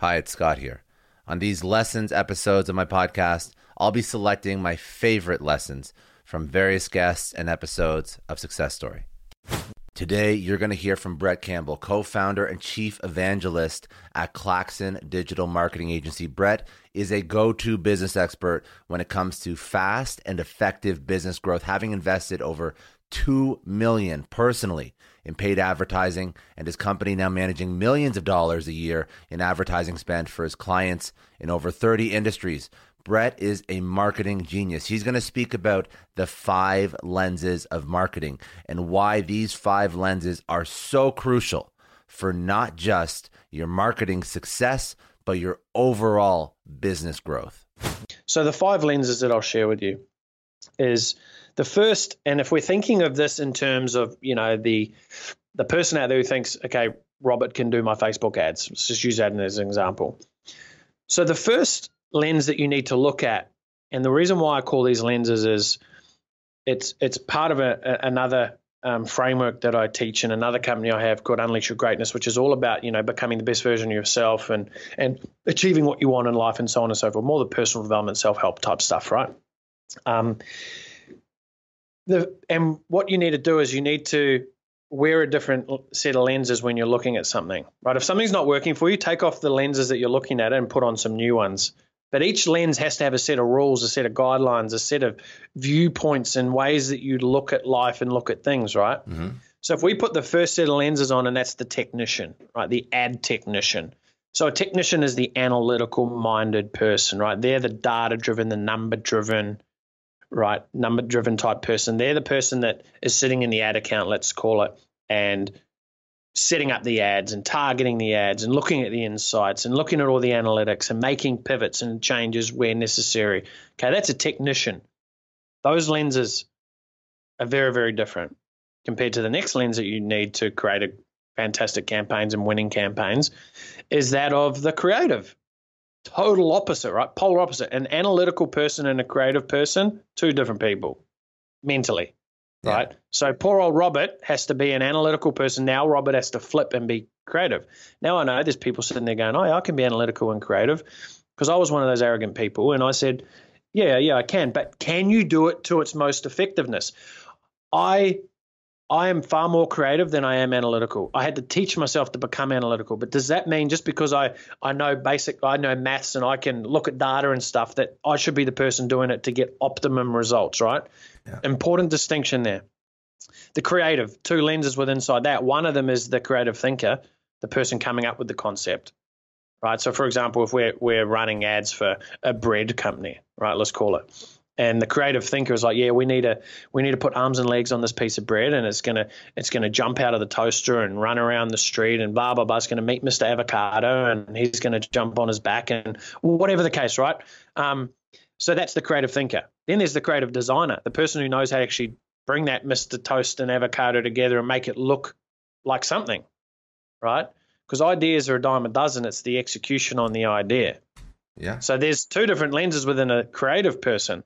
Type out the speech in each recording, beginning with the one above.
Hi, it's Scott here. On these lessons episodes of my podcast, I'll be selecting my favorite lessons from various guests and episodes of Success Story. Today, you're going to hear from Brett Campbell, co founder and chief evangelist at Klaxon Digital Marketing Agency. Brett is a go to business expert when it comes to fast and effective business growth, having invested over 2 million personally in paid advertising and his company now managing millions of dollars a year in advertising spend for his clients in over 30 industries. Brett is a marketing genius. He's going to speak about the five lenses of marketing and why these five lenses are so crucial for not just your marketing success, but your overall business growth. So, the five lenses that I'll share with you is the first, and if we're thinking of this in terms of, you know, the the person out there who thinks, okay, Robert can do my Facebook ads. Let's just use that as an example. So the first lens that you need to look at, and the reason why I call these lenses is it's it's part of a, a, another um, framework that I teach in another company I have called Unleash Your Greatness, which is all about you know becoming the best version of yourself and and achieving what you want in life and so on and so forth. More the personal development, self help type stuff, right? Um, the and what you need to do is you need to wear a different set of lenses when you're looking at something, right? If something's not working for you, take off the lenses that you're looking at and put on some new ones. But each lens has to have a set of rules, a set of guidelines, a set of viewpoints and ways that you look at life and look at things, right? Mm-hmm. So if we put the first set of lenses on, and that's the technician, right? The ad technician. So a technician is the analytical minded person, right? They're the data driven, the number driven, right, number driven type person. They're the person that is sitting in the ad account, let's call it, and setting up the ads and targeting the ads and looking at the insights and looking at all the analytics and making pivots and changes where necessary. Okay, that's a technician. Those lenses are very, very different compared to the next lens that you need to create a fantastic campaigns and winning campaigns is that of the creative total opposite, right? Polar opposite. An analytical person and a creative person, two different people mentally, yeah. right? So poor old Robert has to be an analytical person. Now Robert has to flip and be creative. Now I know there's people sitting there going, oh, I can be analytical and creative because I was one of those arrogant people. And I said, yeah, yeah, I can. But can you do it to its most effectiveness? I I am far more creative than I am analytical. I had to teach myself to become analytical. But does that mean just because I, I know basic, I know maths and I can look at data and stuff that I should be the person doing it to get optimum results, right? Yeah. Important distinction there. The creative, two lenses with inside that. One of them is the creative thinker, the person coming up with the concept, right? So, for example, if we're, we're running ads for a bread company, right, let's call it and the creative thinker is like, yeah, we need to we need to put arms and legs on this piece of bread, and it's gonna it's gonna jump out of the toaster and run around the street, and blah blah blah. It's gonna meet Mr. Avocado, and he's gonna jump on his back, and whatever the case, right? Um, so that's the creative thinker. Then there's the creative designer, the person who knows how to actually bring that Mr. Toast and avocado together and make it look like something, right? Because ideas are a dime a dozen. It's the execution on the idea. Yeah. So there's two different lenses within a creative person.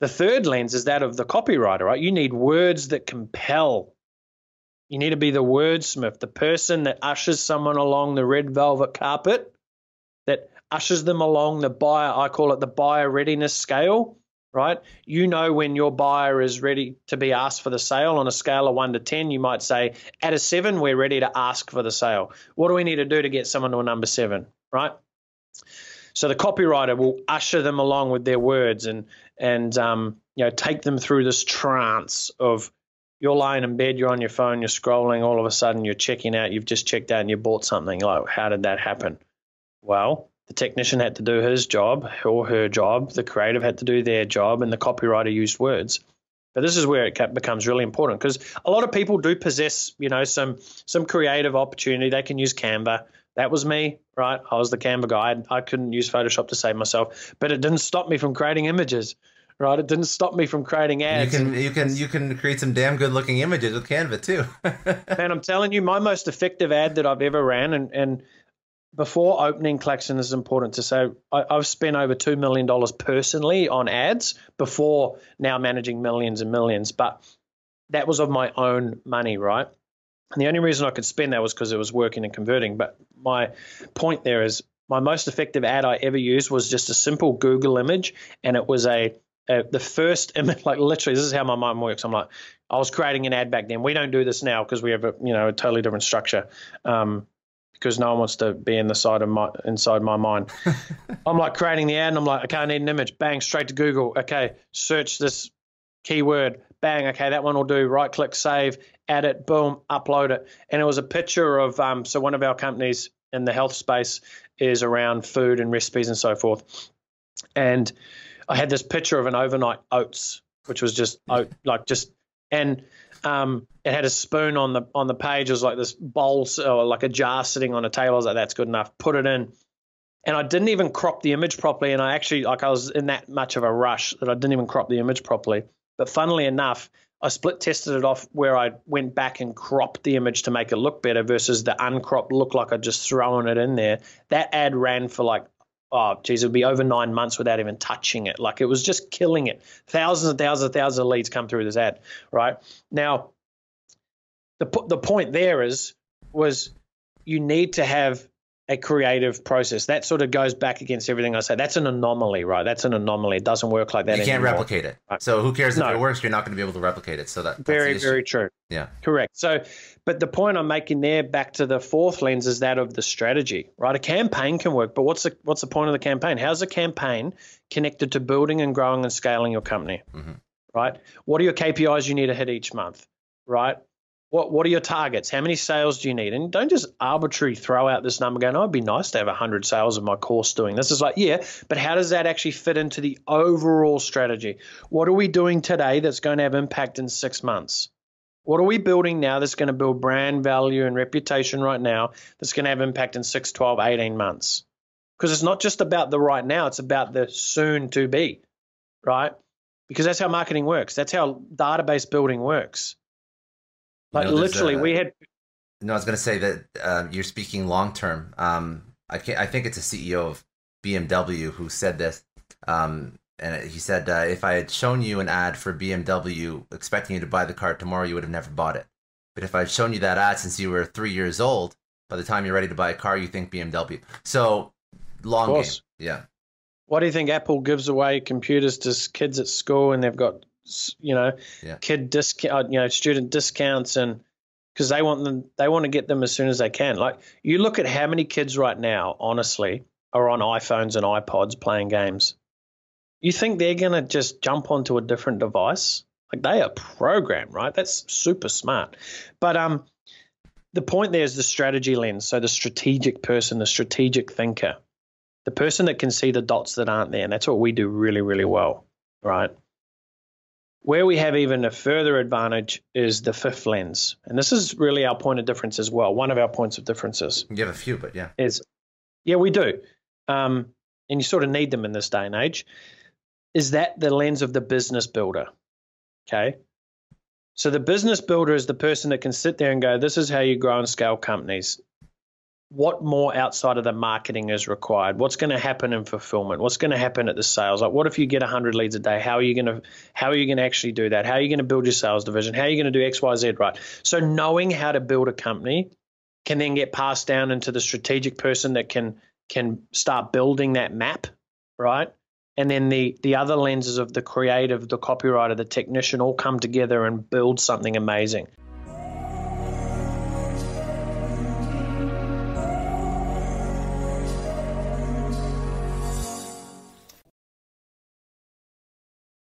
The third lens is that of the copywriter, right? You need words that compel. You need to be the wordsmith, the person that ushers someone along the red velvet carpet, that ushers them along the buyer, I call it the buyer readiness scale, right? You know when your buyer is ready to be asked for the sale on a scale of one to 10, you might say, at a seven, we're ready to ask for the sale. What do we need to do to get someone to a number seven, right? So the copywriter will usher them along with their words and and um, you know take them through this trance of you're lying in bed, you're on your phone, you're scrolling, all of a sudden you're checking out, you've just checked out and you bought something. Like, how did that happen? Well, the technician had to do his job or her job, the creative had to do their job, and the copywriter used words. But this is where it becomes really important because a lot of people do possess, you know, some some creative opportunity. They can use Canva. That was me, right? I was the Canva guy. I, I couldn't use Photoshop to save myself, but it didn't stop me from creating images right? It didn't stop me from creating ads. You can you can you can create some damn good looking images with Canva too. Man, I'm telling you, my most effective ad that I've ever ran, and and before opening Klaxon, this is important to say, I, have spent over two million dollars personally on ads before now managing millions and millions, but that was of my own money, right? And the only reason I could spend that was because it was working and converting. But my point there is my most effective ad I ever used was just a simple Google image, and it was a uh, the first image, like literally, this is how my mind works. I'm like, I was creating an ad back then. We don't do this now because we have a you know a totally different structure. Um, because no one wants to be in the side of my inside my mind. I'm like creating the ad, and I'm like, okay, I need an image. Bang, straight to Google. Okay, search this keyword. Bang, okay, that one will do. Right click, save, add it, boom, upload it. And it was a picture of um, so one of our companies in the health space is around food and recipes and so forth, and I had this picture of an overnight oats, which was just oat, like just and um, it had a spoon on the on the page. It was like this bowl or like a jar sitting on a table. I was like, that's good enough. Put it in, and I didn't even crop the image properly. And I actually like I was in that much of a rush that I didn't even crop the image properly. But funnily enough, I split tested it off where I went back and cropped the image to make it look better versus the uncropped look like I just thrown it in there. That ad ran for like oh geez, it would be over nine months without even touching it. Like it was just killing it. Thousands and thousands and thousands of leads come through this ad, right? Now, the the point there is was you need to have a creative process. That sort of goes back against everything I say. That's an anomaly, right? That's an anomaly. It doesn't work like that. You can't anymore. replicate it. Right. So who cares if no. it works? You're not going to be able to replicate it. So that very very true. Yeah, correct. So, but the point I'm making there, back to the fourth lens, is that of the strategy, right? A campaign can work, but what's the what's the point of the campaign? How's a campaign connected to building and growing and scaling your company? Mm-hmm. Right. What are your KPIs you need to hit each month? Right what what are your targets? How many sales do you need? And don't just arbitrarily throw out this number going, oh, it'd be nice to have 100 sales of my course doing this. Is like, yeah, but how does that actually fit into the overall strategy? What are we doing today that's going to have impact in six months? What are we building now that's going to build brand value and reputation right now that's going to have impact in 6, 12, 18 months? Because it's not just about the right now, it's about the soon to be, right? Because that's how marketing works. That's how database building works like you know, literally, we had. No, I was going to say that uh, you're speaking long term. Um, I I think it's a CEO of BMW who said this. Um, and he said, uh, if I had shown you an ad for BMW expecting you to buy the car tomorrow, you would have never bought it. But if I'd shown you that ad since you were three years old, by the time you're ready to buy a car, you think BMW. So long game. Yeah. Why do you think Apple gives away computers to kids at school and they've got you know, yeah. kid discount, uh, you know, student discounts, and because they want them, they want to get them as soon as they can. Like you look at how many kids right now, honestly, are on iPhones and iPods playing games. You think they're gonna just jump onto a different device? Like they are programmed, right? That's super smart. But um, the point there is the strategy lens. So the strategic person, the strategic thinker, the person that can see the dots that aren't there, and that's what we do really, really well, right? Where we have even a further advantage is the fifth lens. And this is really our point of difference as well. One of our points of differences. You have a few, but yeah. Is yeah, we do. Um, and you sort of need them in this day and age. Is that the lens of the business builder? Okay. So the business builder is the person that can sit there and go, this is how you grow and scale companies what more outside of the marketing is required? What's going to happen in fulfillment? What's going to happen at the sales? Like, what if you get 100 leads a day? How are you going to how are you going to actually do that? How are you going to build your sales division? How are you going to do X, Y, Z right? So knowing how to build a company can then get passed down into the strategic person that can can start building that map, right? and then the the other lenses of the creative, the copywriter, the technician all come together and build something amazing.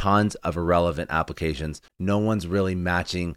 tons of irrelevant applications. No one's really matching